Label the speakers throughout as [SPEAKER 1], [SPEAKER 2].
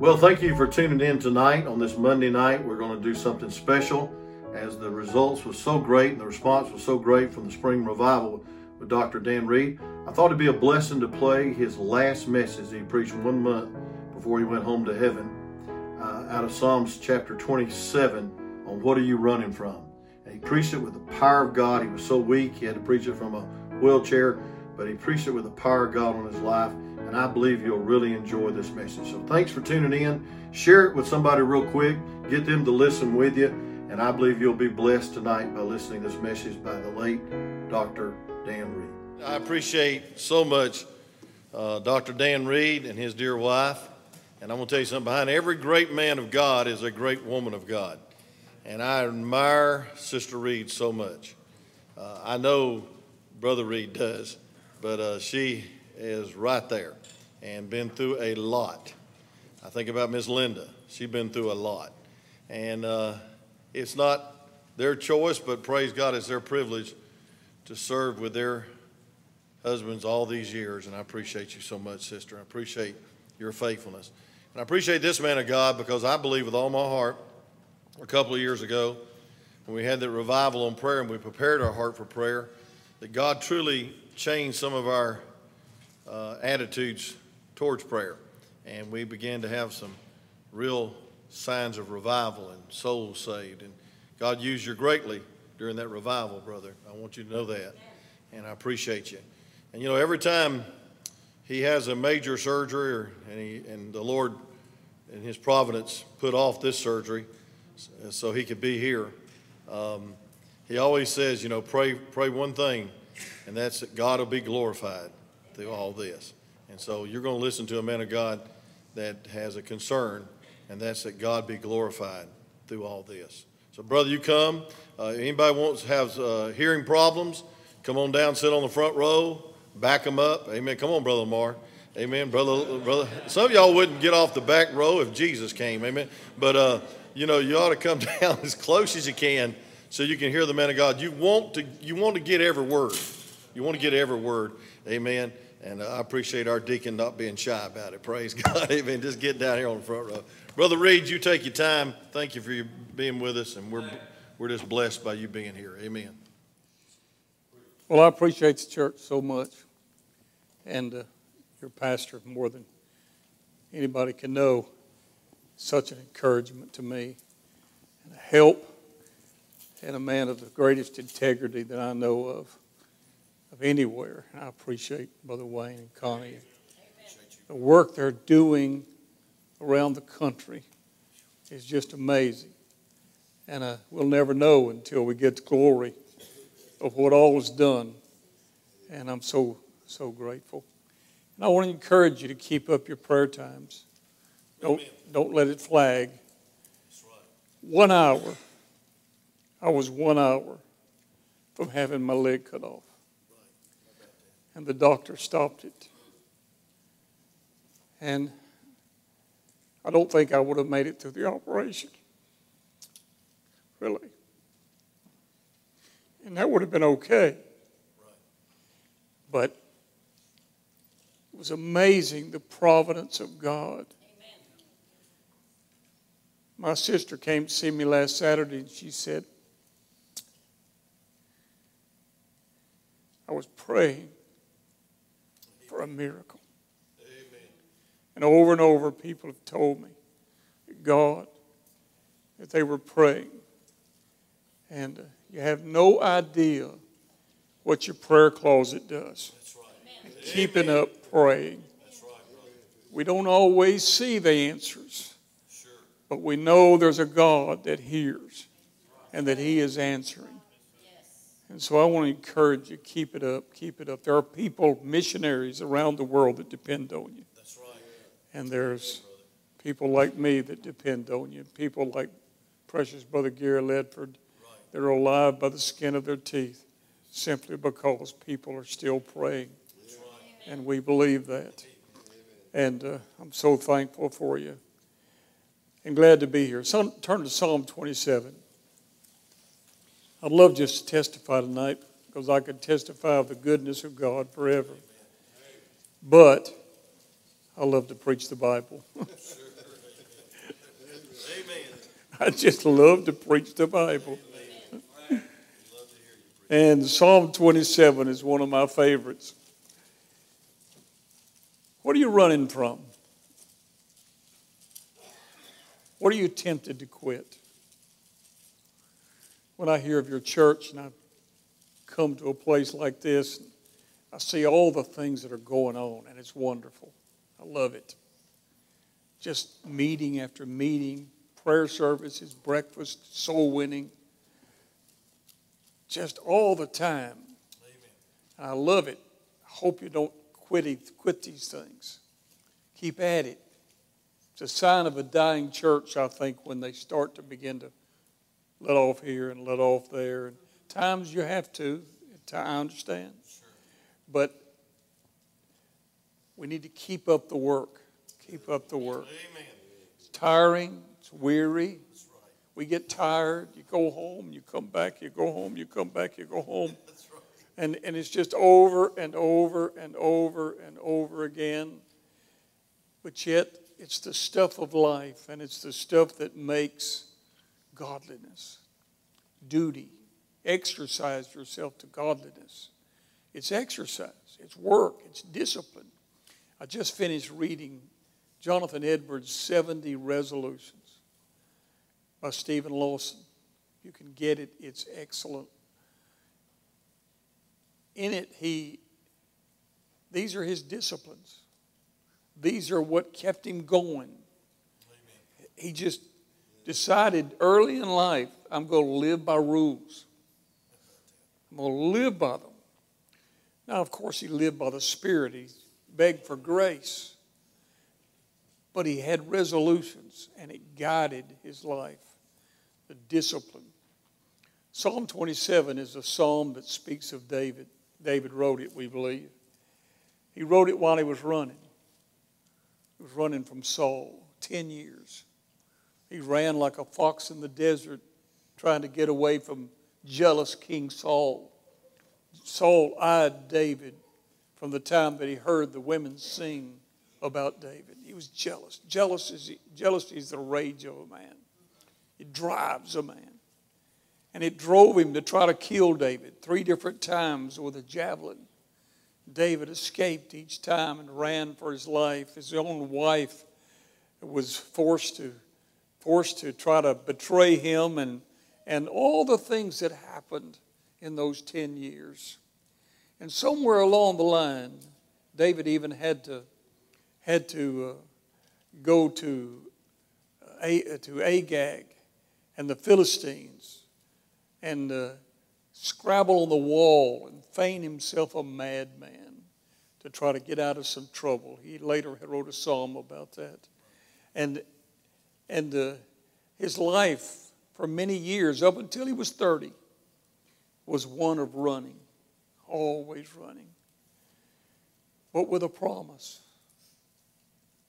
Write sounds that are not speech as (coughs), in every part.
[SPEAKER 1] Well, thank you for tuning in tonight on this Monday night. We're going to do something special as the results was so great and the response was so great from the spring revival with Dr. Dan Reed. I thought it'd be a blessing to play his last message he preached one month before he went home to heaven uh, out of Psalms chapter 27 on what are you running from? And he preached it with the power of God. He was so weak, he had to preach it from a wheelchair, but he preached it with the power of God on his life and I believe you'll really enjoy this message. So thanks for tuning in. Share it with somebody real quick. Get them to listen with you. And I believe you'll be blessed tonight by listening to this message by the late Dr. Dan Reed. I appreciate so much uh, Dr. Dan Reed and his dear wife. And I'm going to tell you something behind every great man of God is a great woman of God. And I admire Sister Reed so much. Uh, I know Brother Reed does, but uh, she is right there and been through a lot. I think about Miss Linda. She's been through a lot. And uh, it's not their choice, but praise God, it's their privilege to serve with their husbands all these years. And I appreciate you so much, sister. I appreciate your faithfulness. And I appreciate this man of God because I believe with all my heart, a couple of years ago, when we had that revival on prayer and we prepared our heart for prayer, that God truly changed some of our uh, attitudes towards prayer. And we began to have some real signs of revival and souls saved. And God used you greatly during that revival, brother. I want you to know that. And I appreciate you. And you know, every time he has a major surgery, or, and, he, and the Lord, in his providence, put off this surgery so he could be here, um, he always says, you know, pray, pray one thing, and that's that God will be glorified through all this. And so you're going to listen to a man of God that has a concern, and that's that God be glorified through all this. So, brother, you come. Uh, anybody wants have uh, hearing problems, come on down, sit on the front row, back them up. Amen. Come on, brother Lamar. Amen, brother. Brother. Some of y'all wouldn't get off the back row if Jesus came. Amen. But uh, you know, you ought to come (laughs) down as close as you can so you can hear the man of God. You want to you want to get every word. You want to get every word. Amen. And I appreciate our deacon not being shy about it. Praise (laughs) God. Amen. Just get down here on the front row. Brother Reed, you take your time. Thank you for you being with us, and we're, we're just blessed by you being here. Amen.
[SPEAKER 2] Well, I appreciate the church so much, and uh, your pastor more than anybody can know. Such an encouragement to me, and a help, and a man of the greatest integrity that I know of of anywhere. And I appreciate Brother Wayne and Connie. The work they're doing around the country is just amazing. And uh, we'll never know until we get the glory of what all is done. And I'm so, so grateful. And I want to encourage you to keep up your prayer times. Don't, don't let it flag. One hour. I was one hour from having my leg cut off and the doctor stopped it. And I don't think I would have made it through the operation. Really. And that would have been okay. But it was amazing the providence of God. My sister came to see me last Saturday and she said, I was praying a miracle. Amen. And over and over, people have told me God, that they were praying. And uh, you have no idea what your prayer closet does. Right. keeping up praying. We don't always see the answers, sure. but we know there's a God that hears and that He is answering. And so I want to encourage you, keep it up, keep it up. There are people, missionaries around the world that depend on you. That's right. And there's people like me that depend on you. People like precious brother Gary Ledford right. are alive by the skin of their teeth simply because people are still praying. Right. And we believe that. And uh, I'm so thankful for you and glad to be here. So, turn to Psalm 27. I'd love just to testify tonight because I could testify of the goodness of God forever. But I love to preach the Bible. (laughs) I just love to preach the Bible. And Psalm 27 is one of my favorites. What are you running from? What are you tempted to quit? When I hear of your church and I come to a place like this, I see all the things that are going on, and it's wonderful. I love it. Just meeting after meeting, prayer services, breakfast, soul winning, just all the time. And I love it. I hope you don't quit, quit these things. Keep at it. It's a sign of a dying church, I think, when they start to begin to let off here and let off there. And times you have to, I understand. Sure. But we need to keep up the work. Keep up the work. Amen. It's tiring, it's weary. Right. We get tired. You go home, you come back, you go home, you come back, you go home. (laughs) Right. And, and it's just over and over and over and over again. But yet, it's the stuff of life, and it's the stuff that makes godliness, duty. Exercise yourself to godliness. It's exercise, it's work, it's discipline. I just finished reading Jonathan Edwards' 70 Resolutions by Steven Lawson. You can get it, it's excellent. In it, he these are his disciplines. These are what kept him going. He just decided early in life, I'm going to live by rules. I'm going to live by them. Now, of course, he lived by the Spirit. He begged for grace. But he had resolutions, and it guided his life, the discipline. Psalm 27 is a psalm that speaks of David. David wrote it, we believe. He wrote it while he was running. He was running from Saul 10 years. He ran like a fox in the desert, trying to get away from jealous King Saul. Saul eyed David from the time that he heard the women sing about David. He was jealous. Jealousy is, jealousy is the rage of a man, it drives a man. And it drove him to try to kill David three different times with a javelin. David escaped each time and ran for his life. His own wife was forced to, forced to try to betray him and, and all the things that happened in those 10 years. And somewhere along the line, David even had to, had to uh, go to, uh, to Agag and the Philistines and uh, scrabble on the wall and feign himself a madman to try to get out of some trouble. He later wrote a psalm about that. And, and uh, his life for many years, up until he was 30, was one of running, always running. But with a promise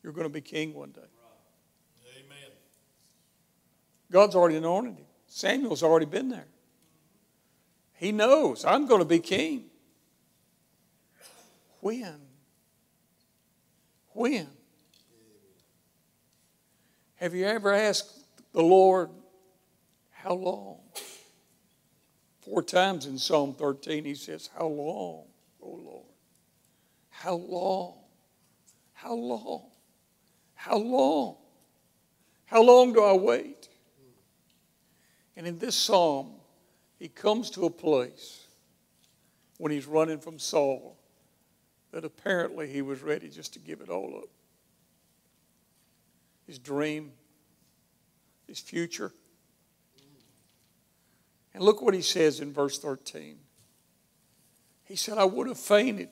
[SPEAKER 2] you're going to be king one day. Amen. God's already anointed him. Samuel's already been there. He knows I'm going to be king. When? When? Have you ever asked the Lord, how long? Four times in Psalm 13, he says, How long, O Lord? How long? How long? How long? How long do I wait? And in this psalm, he comes to a place when he's running from Saul that apparently he was ready just to give it all up. His dream, his future. And look what he says in verse 13. He said, I would have fainted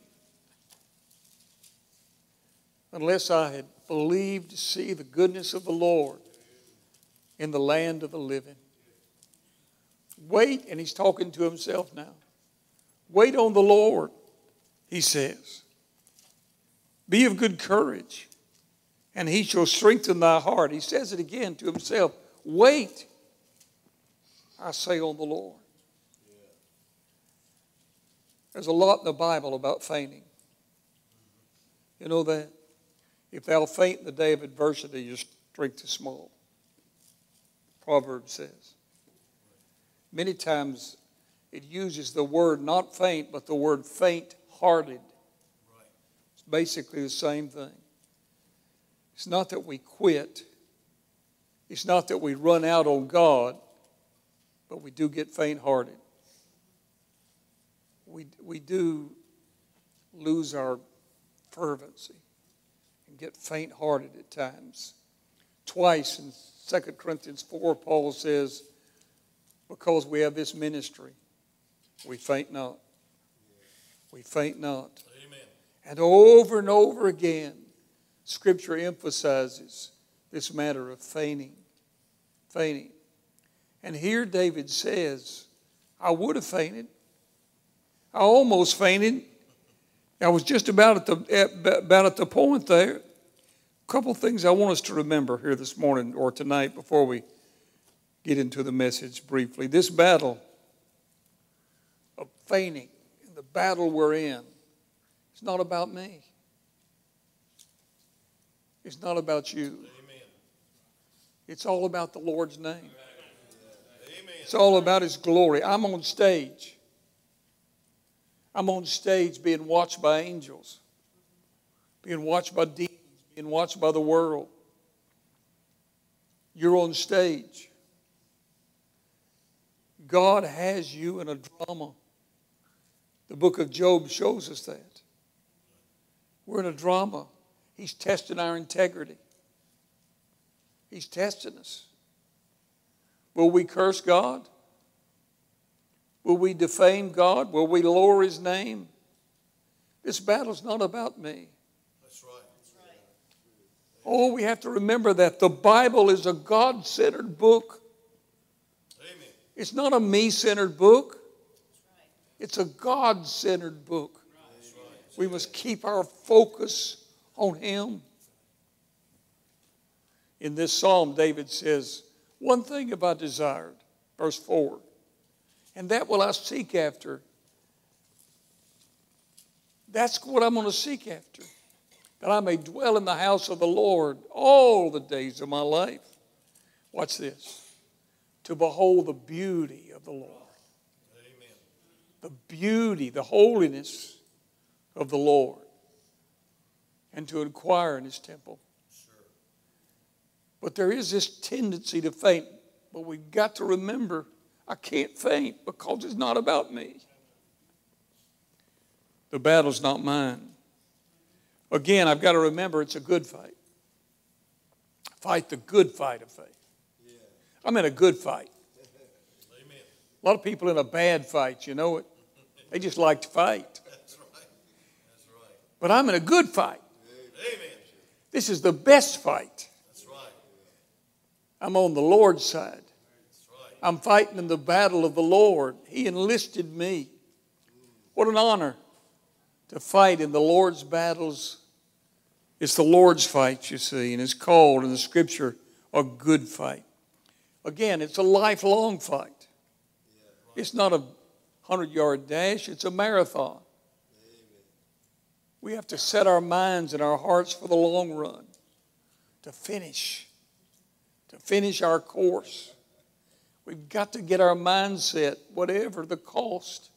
[SPEAKER 2] unless I had believed to see the goodness of the Lord in the land of the living. Wait, and he's talking to himself now. Wait on the Lord, he says. Be of good courage, and he shall strengthen thy heart. He says it again to himself Wait, I say on the Lord. There's a lot in the Bible about fainting. You know that? If thou faint in the day of adversity, your strength is small. Proverbs says. Many times it uses the word not faint, but the word faint hearted. It's basically the same thing. It's not that we quit, it's not that we run out on God, but we do get faint hearted. We, we do lose our fervency and get faint hearted at times. Twice in 2 Corinthians 4, Paul says, Because we have this ministry, we faint not. We faint not. Amen. And over and over again, Scripture emphasizes this matter of fainting. Fainting. And here David says, I would have fainted. I almost fainted. I was just about at the, about at the point there. A couple things I want us to remember here this morning or tonight before we get into the message briefly. This battle of fainting, the battle we're in, it's not about me. It's not about you. Amen. It's all about the Lord's name. Amen. It's all about His glory. I'm on stage. I'm on stage being watched by angels, being watched by demons, being watched by the world. You're on stage. God has you in a drama. The book of Job shows us that. We're in a drama. He's testing our integrity. He's testing us. Will we curse God? Will we defame God? Will we lower His name? This battle's not about me. That's right. That's right. Oh, we have to remember that the Bible is a God centered book. Amen. It's not a me centered book, it's a God centered book. We must keep our focus on Him. In this psalm, David says, One thing have I desired, verse 4, and that will I seek after. That's what I'm going to seek after, that I may dwell in the house of the Lord all the days of my life. Watch this to behold the beauty of the Lord. Amen. The beauty, the holiness of the Lord and to inquire in his temple. Sure. But there is this tendency to faint. But we've got to remember I can't faint because it's not about me. The battle's not mine. Again, I've got to remember it's a good fight. Fight the good fight of faith. Yeah. I'm in a good fight. Amen. A lot of people in a bad fight, you know it. They just like to fight. That's right. That's right. But I'm in a good fight. This is the best fight. That's right. I'm on the Lord's side. Right. I'm fighting in the battle of the Lord. He enlisted me. What an honor to fight in the Lord's battles. It's the Lord's fight, you see, and it's called in the scripture a good fight. Again, it's a lifelong fight. It's not a 100 yard dash, it's a marathon. We have to set our minds and our hearts for the long run to finish, to finish our course. We've got to get our mindset, whatever the cost.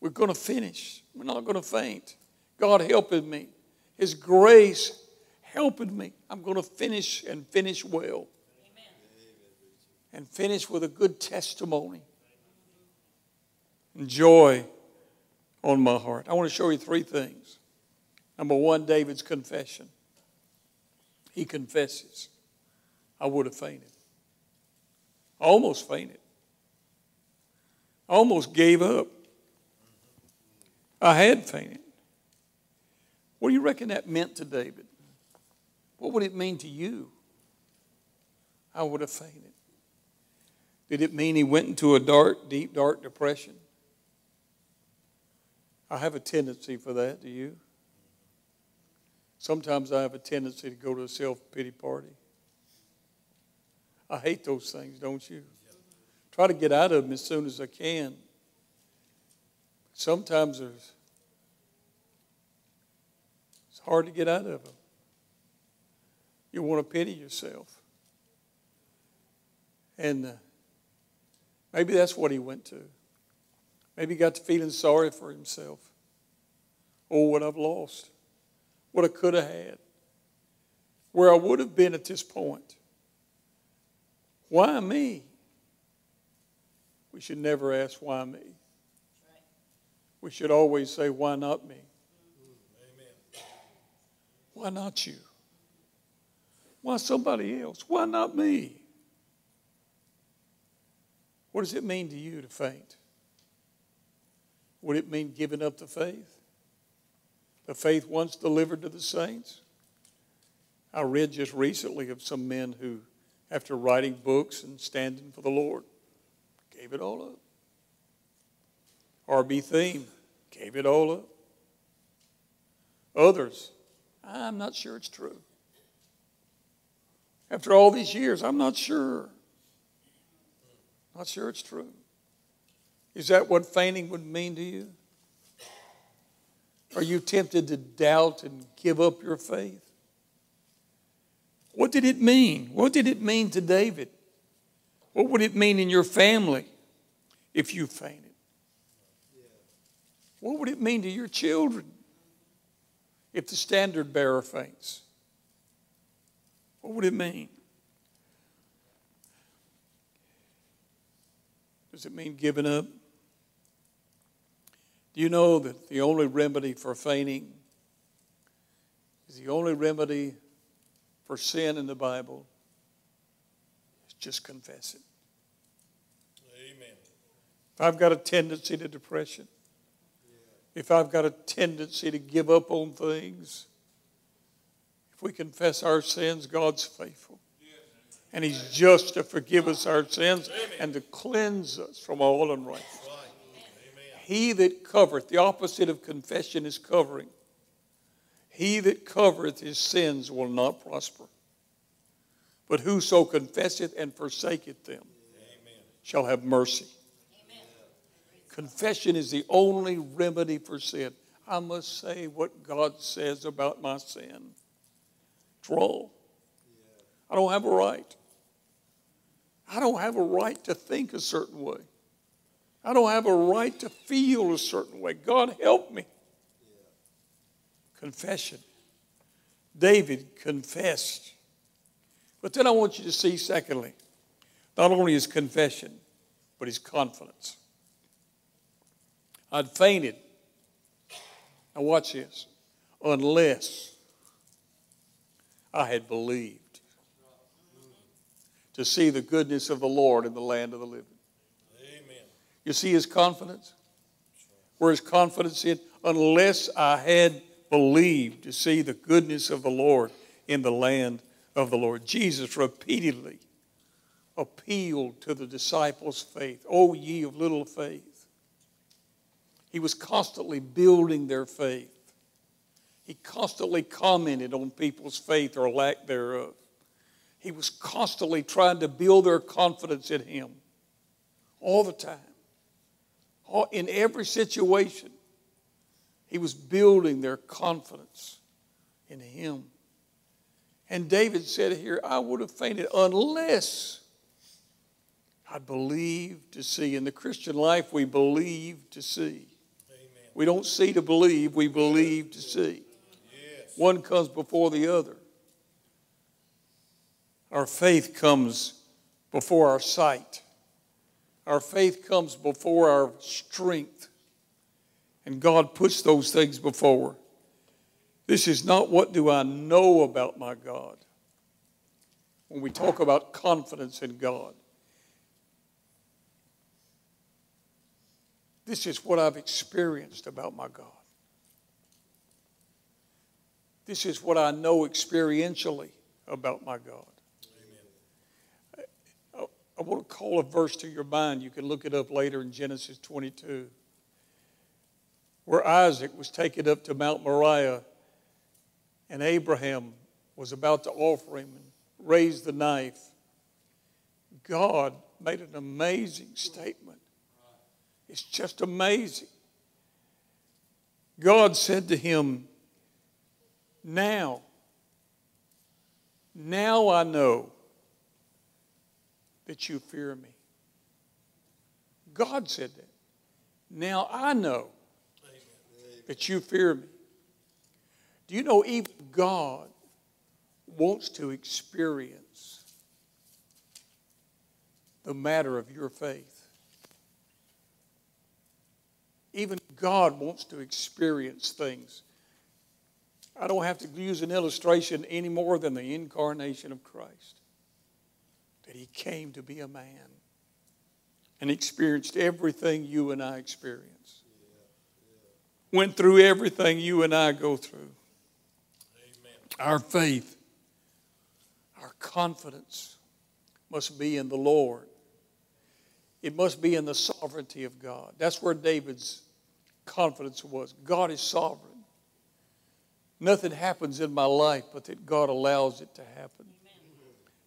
[SPEAKER 2] We're going to finish. We're not going to faint. God helping me. His grace helping me. I'm going to finish and finish well. Amen. And finish with a good testimony. And joy on my heart. I want to show you three things. Number one, David's confession. He confesses, I would have fainted. I almost fainted. I almost gave up. I had fainted. What do you reckon that meant to David? What would it mean to you? I would have fainted. Did it mean he went into a dark, deep, dark depression? I have a tendency for that. Do you? Sometimes I have a tendency to go to a self pity party. I hate those things, don't you? Try to get out of them as soon as I can. Sometimes there's, it's hard to get out of them. You want to pity yourself. And uh, maybe that's what he went to. Maybe he got to feeling sorry for himself. Oh, what I've lost. What I could have had. Where I would have been at this point. Why me? We should never ask, why me? We should always say, why not me? Why not you? Why somebody else? Why not me? What does it mean to you to faint? Would it mean giving up the faith? The faith once delivered to the saints? I read just recently of some men who, after writing books and standing for the Lord, gave it all up. R.B. Thieme gave it all up. Others, I'm not sure it's true. After all these years, I'm not sure. Not sure it's true. Is that what fainting would mean to you? Are you tempted to doubt and give up your faith? What did it mean? What did it mean to David? What would it mean in your family if you fainted? What would it mean to your children if the standard bearer faints? What would it mean? Does it mean giving up? Do you know that the only remedy for fainting is the only remedy for sin in the Bible is just confess it.
[SPEAKER 1] Amen.
[SPEAKER 2] If I've got a tendency to depression, if I've got a tendency to give up on things, if we confess our sins, God's faithful. And He's just to forgive us our sins and to cleanse us from all unrighteousness. He that covereth, the opposite of confession is covering. He that covereth his sins will not prosper. But whoso confesseth and forsaketh them Amen. shall have mercy. Amen. Confession is the only remedy for sin. I must say what God says about my sin. It's wrong. I don't have a right. I don't have a right to think a certain way. I don't have a right to feel a certain way. God help me. Confession. David confessed. But then I want you to see, secondly, not only his confession, but his confidence. I'd fainted. Now, watch this. Unless I had believed to see the goodness of the Lord in the land of the living. You see his confidence? Where his confidence in? Unless I had believed to see the goodness of the Lord in the land of the Lord. Jesus repeatedly appealed to the disciples' faith. O ye of little faith. He was constantly building their faith. He constantly commented on people's faith or lack thereof. He was constantly trying to build their confidence in Him all the time. In every situation, He was building their confidence in Him. And David said here, I would have fainted unless I believed to see. In the Christian life, we believe to see. Amen. We don't see to believe, we believe to see. Yes. One comes before the other. Our faith comes before our sight. Our faith comes before our strength. And God puts those things before. This is not what do I know about my God. When we talk about confidence in God, this is what I've experienced about my God. This is what I know experientially about my God. I want to call a verse to your mind. You can look it up later in Genesis 22, where Isaac was taken up to Mount Moriah and Abraham was about to offer him and raise the knife. God made an amazing statement. It's just amazing. God said to him, Now, now I know that you fear me. God said that. Now I know that you fear me. Do you know even God wants to experience the matter of your faith? Even God wants to experience things. I don't have to use an illustration any more than the incarnation of Christ. That he came to be a man and experienced everything you and I experience. Went through everything you and I go through. Amen. Our faith, our confidence must be in the Lord. It must be in the sovereignty of God. That's where David's confidence was. God is sovereign. Nothing happens in my life but that God allows it to happen.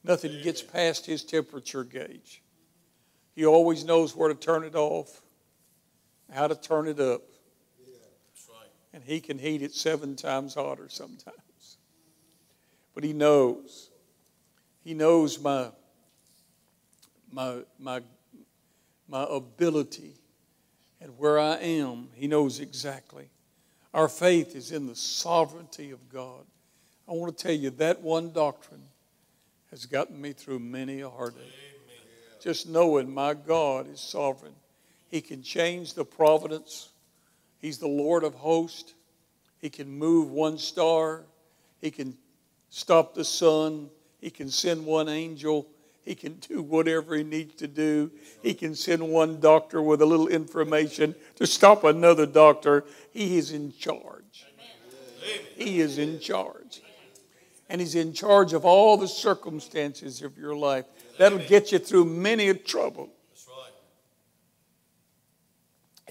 [SPEAKER 2] Nothing gets past his temperature gauge. He always knows where to turn it off, how to turn it up. And he can heat it seven times hotter sometimes. But he knows. He knows my, my, my, my ability and where I am. He knows exactly. Our faith is in the sovereignty of God. I want to tell you that one doctrine has gotten me through many a heartache. Amen. Just knowing my God is sovereign. He can change the providence. He's the Lord of hosts. He can move one star. He can stop the sun. He can send one angel. He can do whatever he needs to do. He can send one doctor with a little information to stop another doctor. He is in charge. He is in charge and He's in charge of all the circumstances of your life. That'll get you through many a trouble. That's right.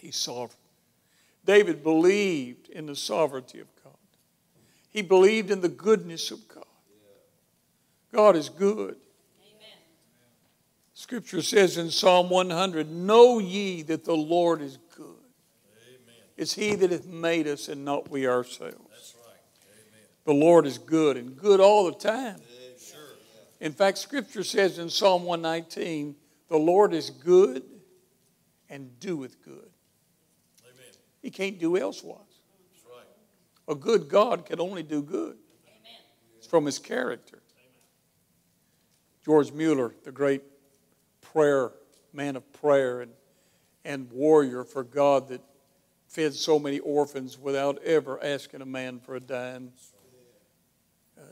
[SPEAKER 2] He's sovereign. David believed in the sovereignty of God. He believed in the goodness of God. God is good. Amen. Scripture says in Psalm 100, Know ye that the Lord is good. Amen. It's He that hath made us and not we ourselves. The Lord is good and good all the time. In fact, Scripture says in Psalm 119, the Lord is good and doeth good. Amen. He can't do elsewise. Right. A good God can only do good. Amen. It's from his character. Amen. George Mueller, the great prayer, man of prayer and, and warrior for God that fed so many orphans without ever asking a man for a dime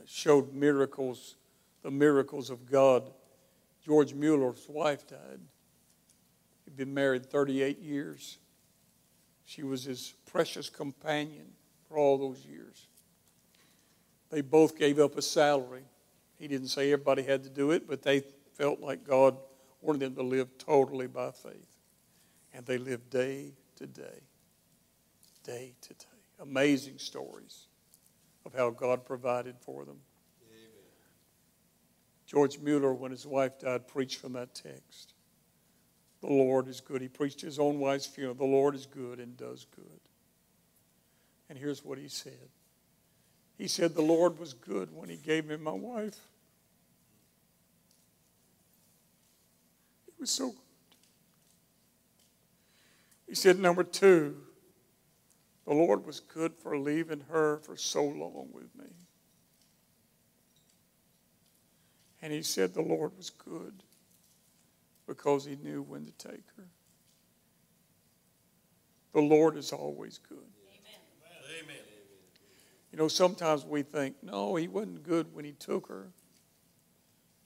[SPEAKER 2] showed miracles, the miracles of God. George Mueller's wife died. He'd been married 38 years. She was his precious companion for all those years. They both gave up a salary. He didn't say everybody had to do it, but they felt like God wanted them to live totally by faith. And they lived day to day, day to day. Amazing stories of how God provided for them. Amen. George Mueller, when his wife died, preached from that text. The Lord is good. He preached his own wife's funeral. The Lord is good and does good. And here's what he said He said, The Lord was good when he gave me my wife. He was so good. He said, Number two, the Lord was good for leaving her for so long with me. And he said the Lord was good because he knew when to take her. The Lord is always good. Amen. Amen. You know, sometimes we think, no, he wasn't good when he took her.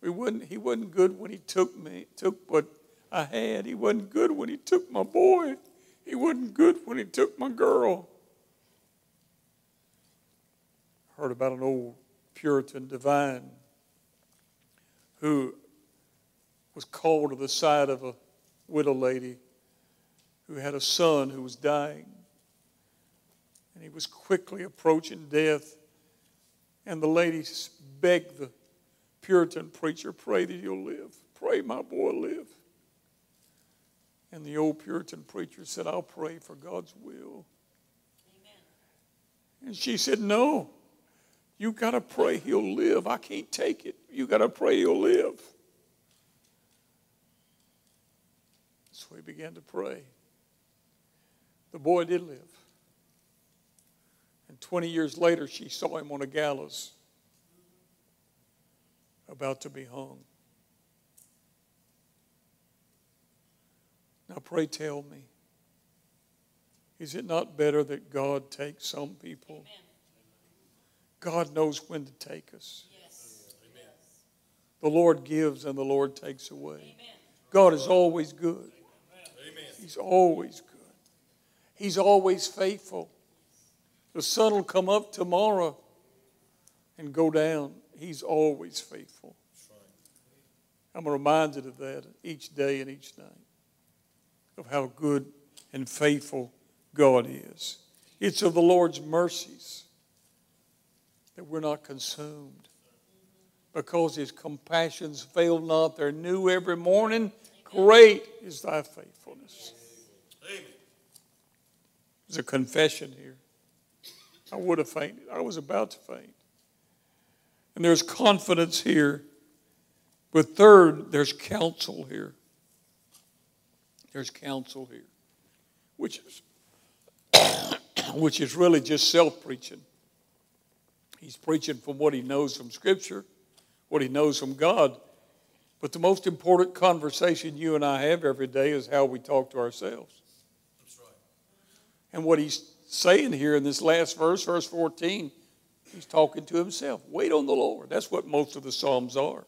[SPEAKER 2] We wouldn't, he wasn't good when he took me, took what I had. He wasn't good when he took my boy. He wasn't good when he took my girl. Heard about an old Puritan divine who was called to the side of a widow lady who had a son who was dying. And he was quickly approaching death. And the lady begged the Puritan preacher, Pray that he'll live. Pray my boy live. And the old Puritan preacher said, I'll pray for God's will. Amen. And she said, No. You got to pray he'll live. I can't take it. You got to pray he'll live. So he began to pray. The boy did live. And 20 years later, she saw him on a gallows about to be hung. Now, pray tell me, is it not better that God takes some people? Amen. God knows when to take us. Yes. The Lord gives and the Lord takes away. Amen. God is always good. Amen. He's always good. He's always faithful. The sun will come up tomorrow and go down. He's always faithful. I'm reminded of that each day and each night of how good and faithful God is. It's of the Lord's mercies that we're not consumed because his compassions fail not. They're new every morning. Great is thy faithfulness. There's a confession here. I would have fainted. I was about to faint. And there's confidence here. But third, there's counsel here. There's counsel here, which is, (coughs) which is really just self preaching. He's preaching from what he knows from Scripture, what he knows from God. But the most important conversation you and I have every day is how we talk to ourselves. That's right. And what he's saying here in this last verse, verse 14, he's talking to himself. Wait on the Lord. That's what most of the Psalms are.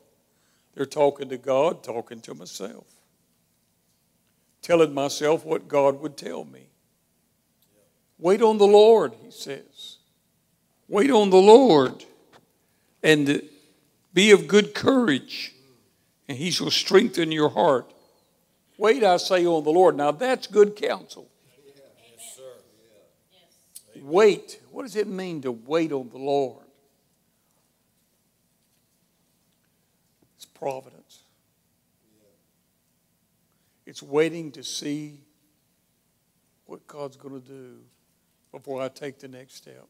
[SPEAKER 2] They're talking to God, talking to myself telling myself what God would tell me. Wait on the Lord, he says. Wait on the Lord and be of good courage, and he shall strengthen your heart. Wait, I say, on the Lord. Now that's good counsel. Wait. What does it mean to wait on the Lord? It's providence. It's waiting to see what God's going to do before I take the next step.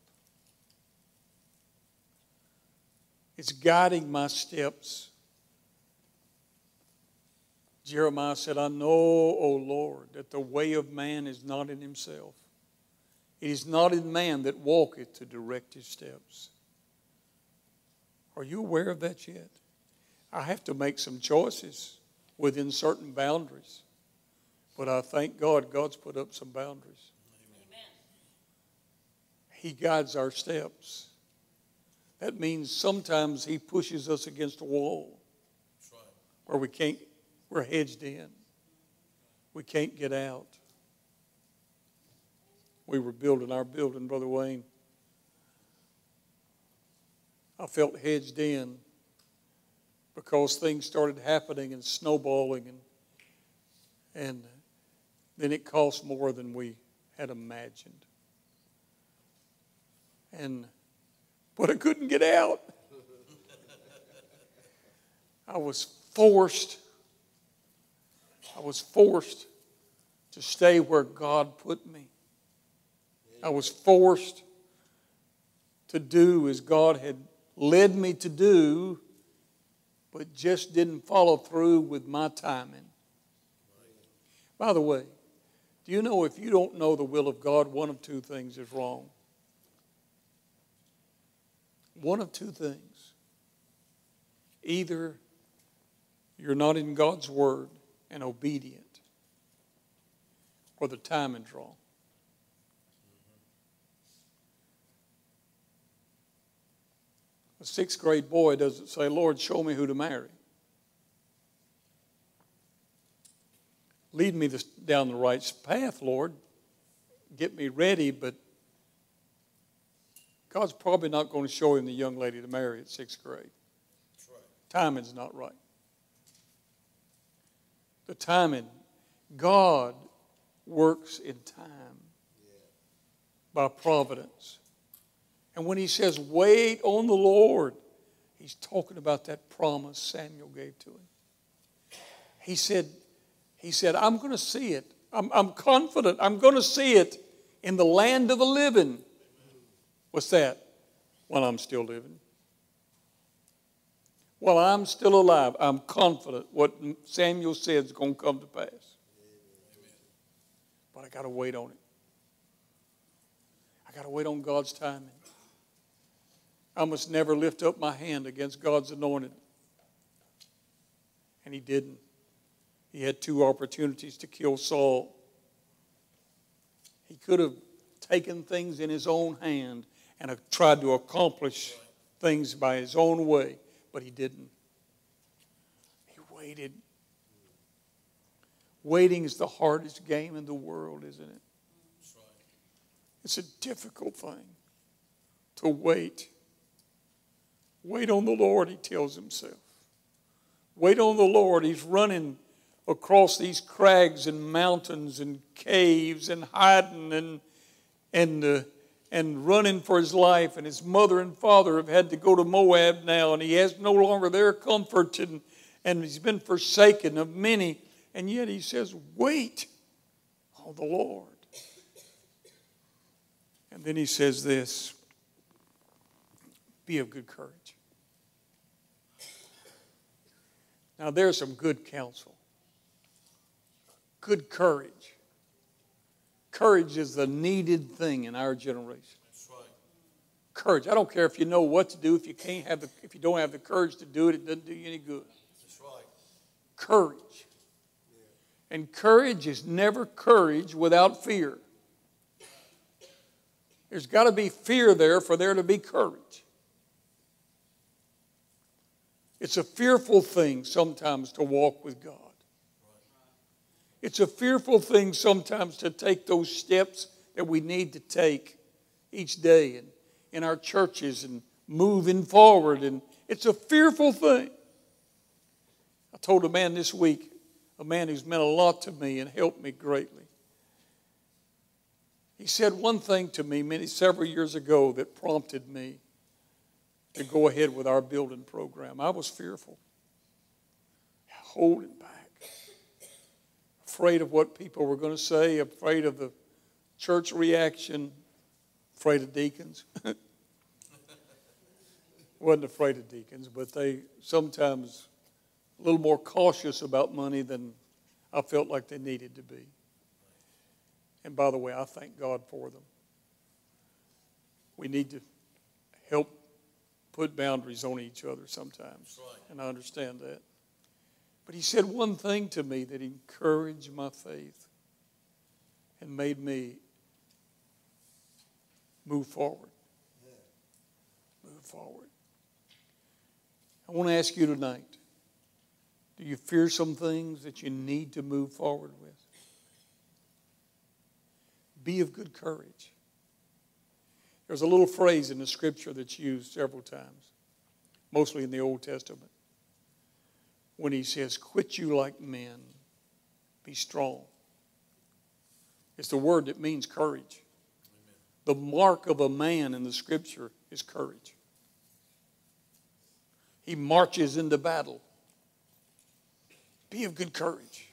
[SPEAKER 2] It's guiding my steps. Jeremiah said, I know, O Lord, that the way of man is not in himself. It is not in man that walketh to direct his steps. Are you aware of that yet? I have to make some choices within certain boundaries. But I thank God, God's put up some boundaries. Amen. He guides our steps. That means sometimes He pushes us against a wall right. where we can't, we're hedged in. We can't get out. We were building our building, Brother Wayne. I felt hedged in because things started happening and snowballing and and then it cost more than we had imagined. And but I couldn't get out. I was forced. I was forced to stay where God put me. I was forced to do as God had led me to do, but just didn't follow through with my timing. By the way, do you know if you don't know the will of God, one of two things is wrong? One of two things. Either you're not in God's word and obedient, or the timing's wrong. A sixth grade boy doesn't say, Lord, show me who to marry. Lead me this, down the right path, Lord. Get me ready, but God's probably not going to show him the young lady to marry at sixth grade. Right. Timing's not right. The timing, God works in time yeah. by providence. And when he says, wait on the Lord, he's talking about that promise Samuel gave to him. He said, he said, I'm going to see it. I'm, I'm confident I'm going to see it in the land of the living. What's that? While I'm still living. While I'm still alive, I'm confident what Samuel said is going to come to pass. But I got to wait on it. I got to wait on God's timing. I must never lift up my hand against God's anointed. And he didn't. He had two opportunities to kill Saul. He could have taken things in his own hand and tried to accomplish things by his own way, but he didn't. He waited. Waiting is the hardest game in the world, isn't it? It's a difficult thing to wait. Wait on the Lord, he tells himself. Wait on the Lord. He's running across these crags and mountains and caves and hiding and, and, uh, and running for his life. And his mother and father have had to go to Moab now, and he has no longer their comfort, and, and he's been forsaken of many. And yet he says, Wait on the Lord. And then he says this Be of good courage. Now, there's some good counsel, good courage. Courage is the needed thing in our generation. Right. Courage. I don't care if you know what to do. If you can't have the, if you don't have the courage to do it, it doesn't do you any good. That's Right. Courage. Yeah. And courage is never courage without fear. There's got to be fear there for there to be courage. It's a fearful thing sometimes to walk with God. It's a fearful thing sometimes to take those steps that we need to take each day and in our churches and moving forward. And it's a fearful thing. I told a man this week, a man who's meant a lot to me and helped me greatly. He said one thing to me many several years ago that prompted me to go ahead with our building program. I was fearful, holding afraid of what people were going to say, afraid of the church reaction, afraid of deacons. (laughs) Wasn't afraid of deacons, but they sometimes a little more cautious about money than I felt like they needed to be. And by the way, I thank God for them. We need to help put boundaries on each other sometimes. Right. And I understand that. But he said one thing to me that encouraged my faith and made me move forward. Move forward. I want to ask you tonight do you fear some things that you need to move forward with? Be of good courage. There's a little phrase in the scripture that's used several times, mostly in the Old Testament, when he says, Quit you like men, be strong. It's the word that means courage. Amen. The mark of a man in the scripture is courage. He marches into battle. Be of good courage.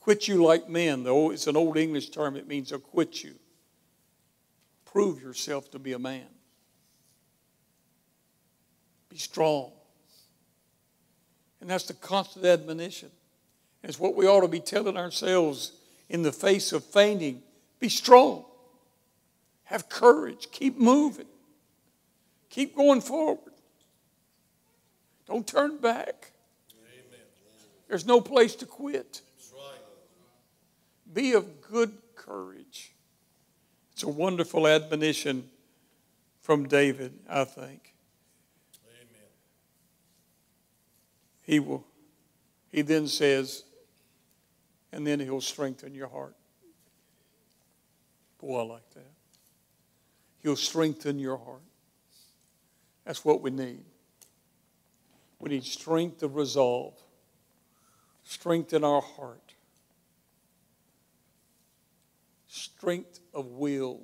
[SPEAKER 2] Quit you like men. Though it's an old English term, it means acquit you prove yourself to be a man. Be strong. And that's the constant admonition. It's what we ought to be telling ourselves in the face of fainting. Be strong. Have courage. Keep moving. Keep going forward. Don't turn back. Amen. There's no place to quit. Right. Be of good courage. It's a wonderful admonition from David, I think. He will he then says, and then he'll strengthen your heart. Boy, I like that. He'll strengthen your heart. That's what we need. We need strength of resolve, strength in our heart, strength of will,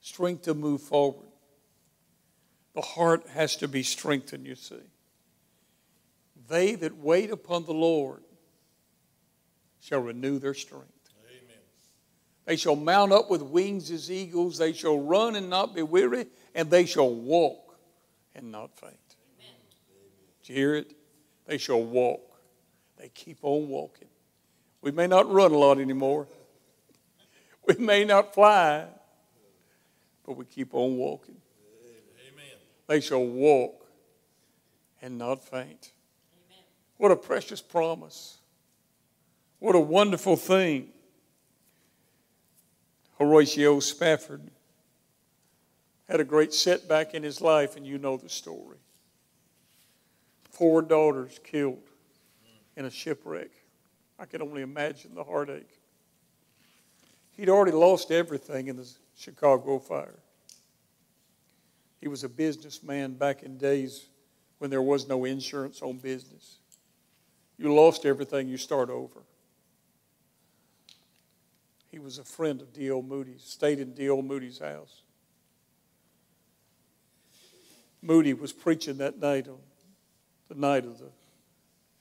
[SPEAKER 2] strength to move forward. The heart has to be strengthened, you see. They that wait upon the Lord shall renew their strength. Amen. They shall mount up with wings as eagles. They shall run and not be weary, and they shall walk and not faint. Amen. Did you hear it? They shall walk. They keep on walking. We may not run a lot anymore, (laughs) We may not fly, but we keep on walking. Amen. They shall walk and not faint. What a precious promise. What a wonderful thing. Horatio Spafford had a great setback in his life, and you know the story. Four daughters killed in a shipwreck. I can only imagine the heartache. He'd already lost everything in the Chicago fire. He was a businessman back in days when there was no insurance on business. You lost everything, you start over. He was a friend of D.L. Moody's, stayed in D.L. Moody's house. Moody was preaching that night on the night of the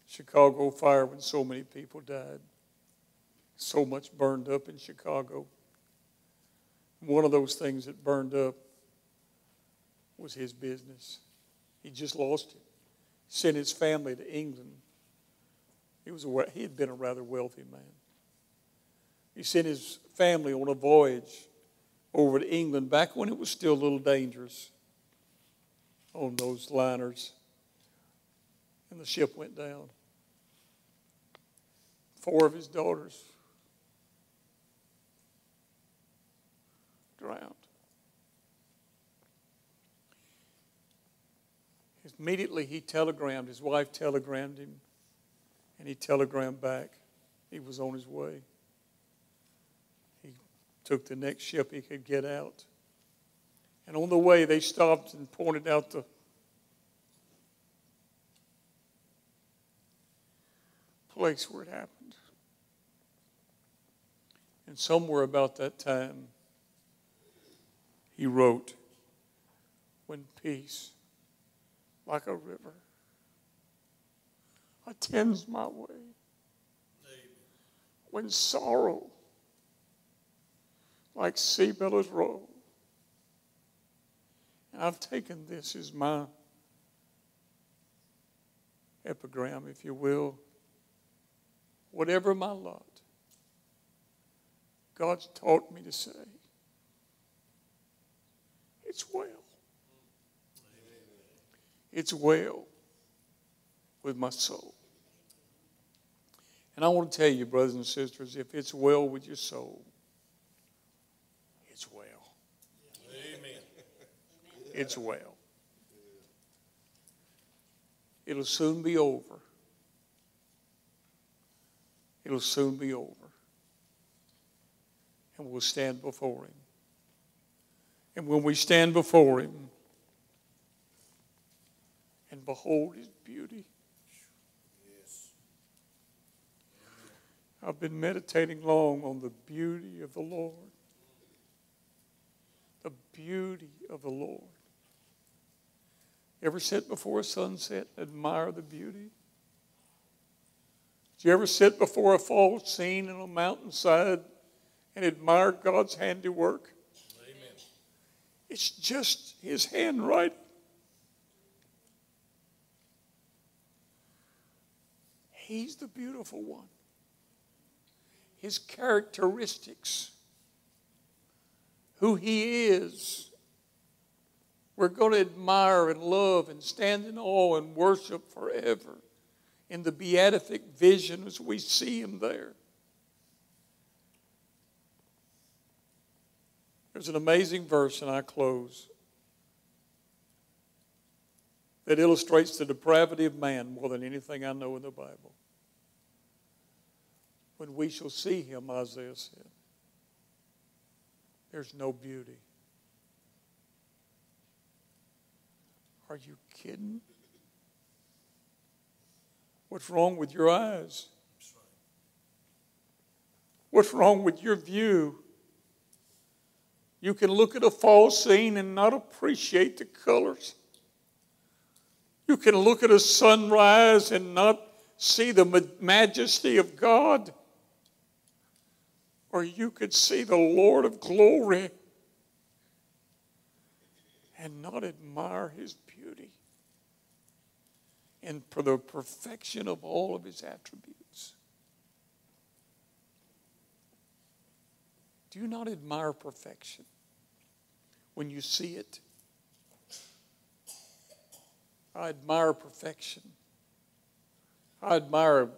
[SPEAKER 2] Chicago fire when so many people died so much burned up in Chicago. One of those things that burned up was his business. He just lost it. Sent his family to England. He, was a, he had been a rather wealthy man. He sent his family on a voyage over to England back when it was still a little dangerous on those liners. And the ship went down. Four of his daughters drowned. Immediately he telegrammed, his wife telegrammed him, and he telegrammed back. He was on his way. He took the next ship he could get out. And on the way, they stopped and pointed out the place where it happened. And somewhere about that time, he wrote, When peace, like a river, attends my way, when sorrow, like sea billows roll, and I've taken this as my epigram, if you will. Whatever my lot, God's taught me to say, it's well. It's well with my soul. And I want to tell you, brothers and sisters, if it's well with your soul, it's well. Amen. It's well. It'll soon be over. It'll soon be over. And we'll stand before Him. And when we stand before Him and behold His beauty, I've been meditating long on the beauty of the Lord. The beauty of the Lord. Ever sit before a sunset and admire the beauty? Did you ever sit before a fall scene in a mountainside and admire God's handiwork? Amen. It's just his handwriting. He's the beautiful one. His characteristics, who he is, we're going to admire and love and stand in awe and worship forever in the beatific vision as we see him there. There's an amazing verse, and I close, that illustrates the depravity of man more than anything I know in the Bible. When we shall see him, Isaiah said, there's no beauty. Are you kidding? What's wrong with your eyes? What's wrong with your view? You can look at a fall scene and not appreciate the colors. You can look at a sunrise and not see the majesty of God. Or you could see the Lord of glory and not admire his beauty and for the perfection of all of his attributes. Do you not admire perfection when you see it? I admire perfection. I admire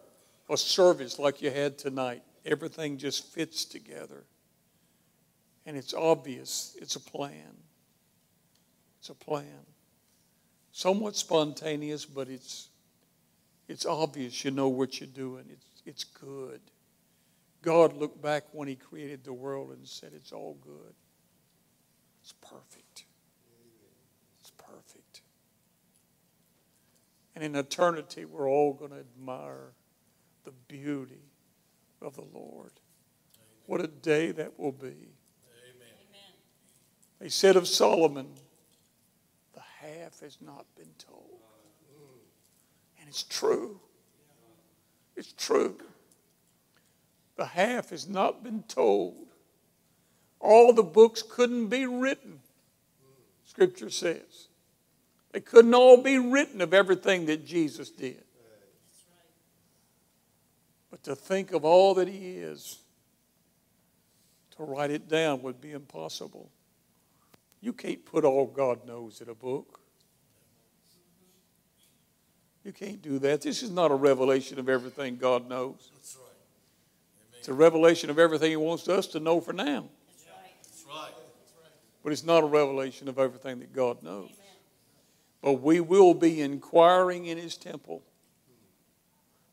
[SPEAKER 2] a service like you had tonight. Everything just fits together. And it's obvious it's a plan. It's a plan. Somewhat spontaneous, but it's, it's obvious you know what you're doing. It's, it's good. God looked back when He created the world and said, It's all good. It's perfect. It's perfect. And in eternity, we're all going to admire the beauty of the Lord. What a day that will be. Amen. They said of Solomon, the half has not been told. And it's true. It's true. The half has not been told. All the books couldn't be written, Scripture says. They couldn't all be written of everything that Jesus did. But to think of all that He is, to write it down would be impossible. You can't put all God knows in a book. You can't do that. This is not a revelation of everything God knows. That's right. It's a revelation of everything He wants us to know for now. That's right. That's right. But it's not a revelation of everything that God knows. Amen. But we will be inquiring in His temple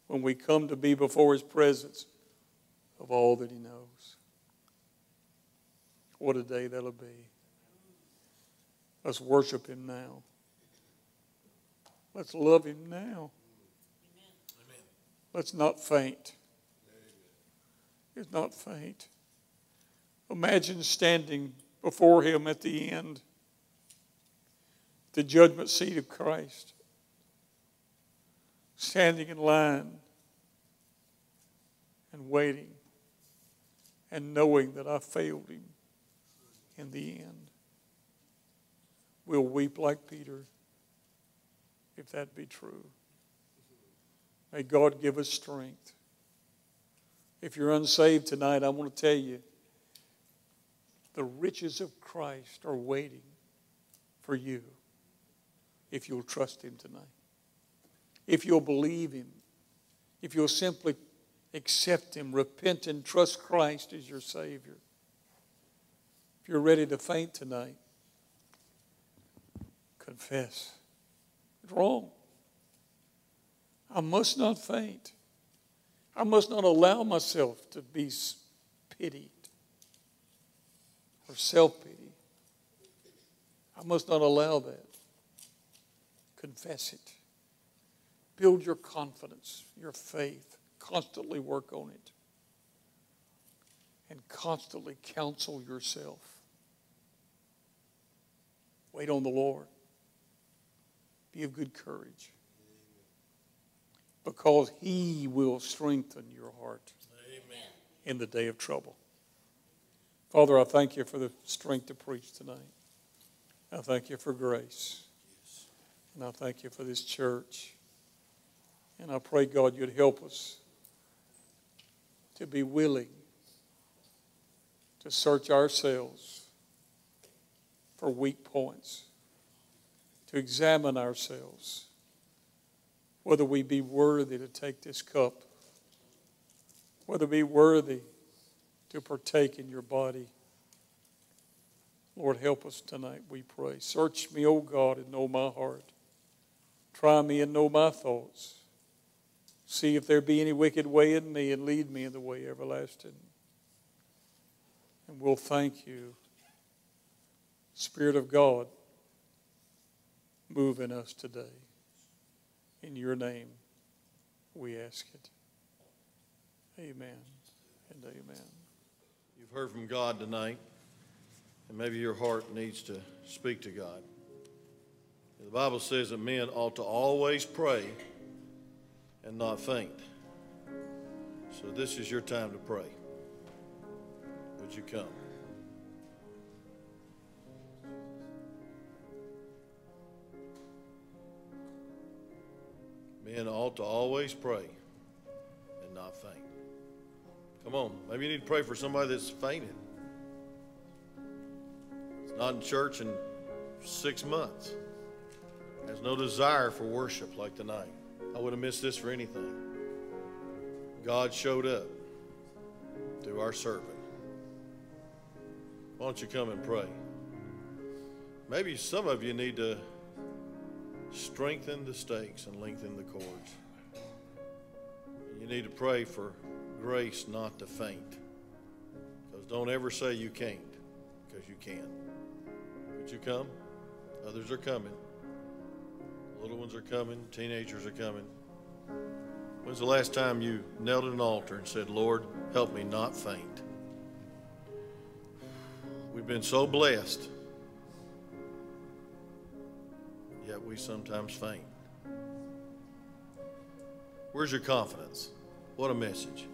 [SPEAKER 2] when we come to be before His presence of all that He knows. What a day that'll be. Let's worship Him now. Let's love Him now. Amen. Let's not faint. Let's not faint. Imagine standing before Him at the end, the judgment seat of Christ standing in line and waiting and knowing that I failed him in the end. We'll weep like Peter if that be true. May God give us strength. If you're unsaved tonight, I want to tell you the riches of Christ are waiting for you if you'll trust Him tonight if you'll believe Him, if you'll simply accept Him, repent, and trust Christ as your Savior. If you're ready to faint tonight, confess. It's wrong. I must not faint. I must not allow myself to be pitied or self pity. I must not allow that. Confess it. Build your confidence, your faith. Constantly work on it. And constantly counsel yourself. Wait on the Lord. Be of good courage. Because He will strengthen your heart Amen. in the day of trouble. Father, I thank you for the strength to preach tonight. I thank you for grace. And I thank you for this church. And I pray, God, you'd help us to be willing to search ourselves for weak points, to examine ourselves, whether we be worthy to take this cup, whether we be worthy to partake in your body. Lord, help us tonight, we pray. Search me, O God, and know my heart. Try me and know my thoughts. See if there be any wicked way in me and lead me in the way everlasting. And we'll thank you, Spirit of God, move in us today. In your name, we ask it. Amen and amen.
[SPEAKER 1] You've heard from God tonight, and maybe your heart needs to speak to God. The Bible says that men ought to always pray and not faint. So this is your time to pray. Would you come? Men ought to always pray and not faint. Come on. Maybe you need to pray for somebody that's fainted. not in church in six months, has no desire for worship like tonight. I would have missed this for anything. God showed up through our servant. Why don't you come and pray? Maybe some of you need to strengthen the stakes and lengthen the cords. You need to pray for grace not to faint. Because don't ever say you can't, because you can. Would you come? Others are coming. Little ones are coming. Teenagers are coming. When's the last time you knelt at an altar and said, Lord, help me not faint? We've been so blessed, yet we sometimes faint. Where's your confidence? What a message.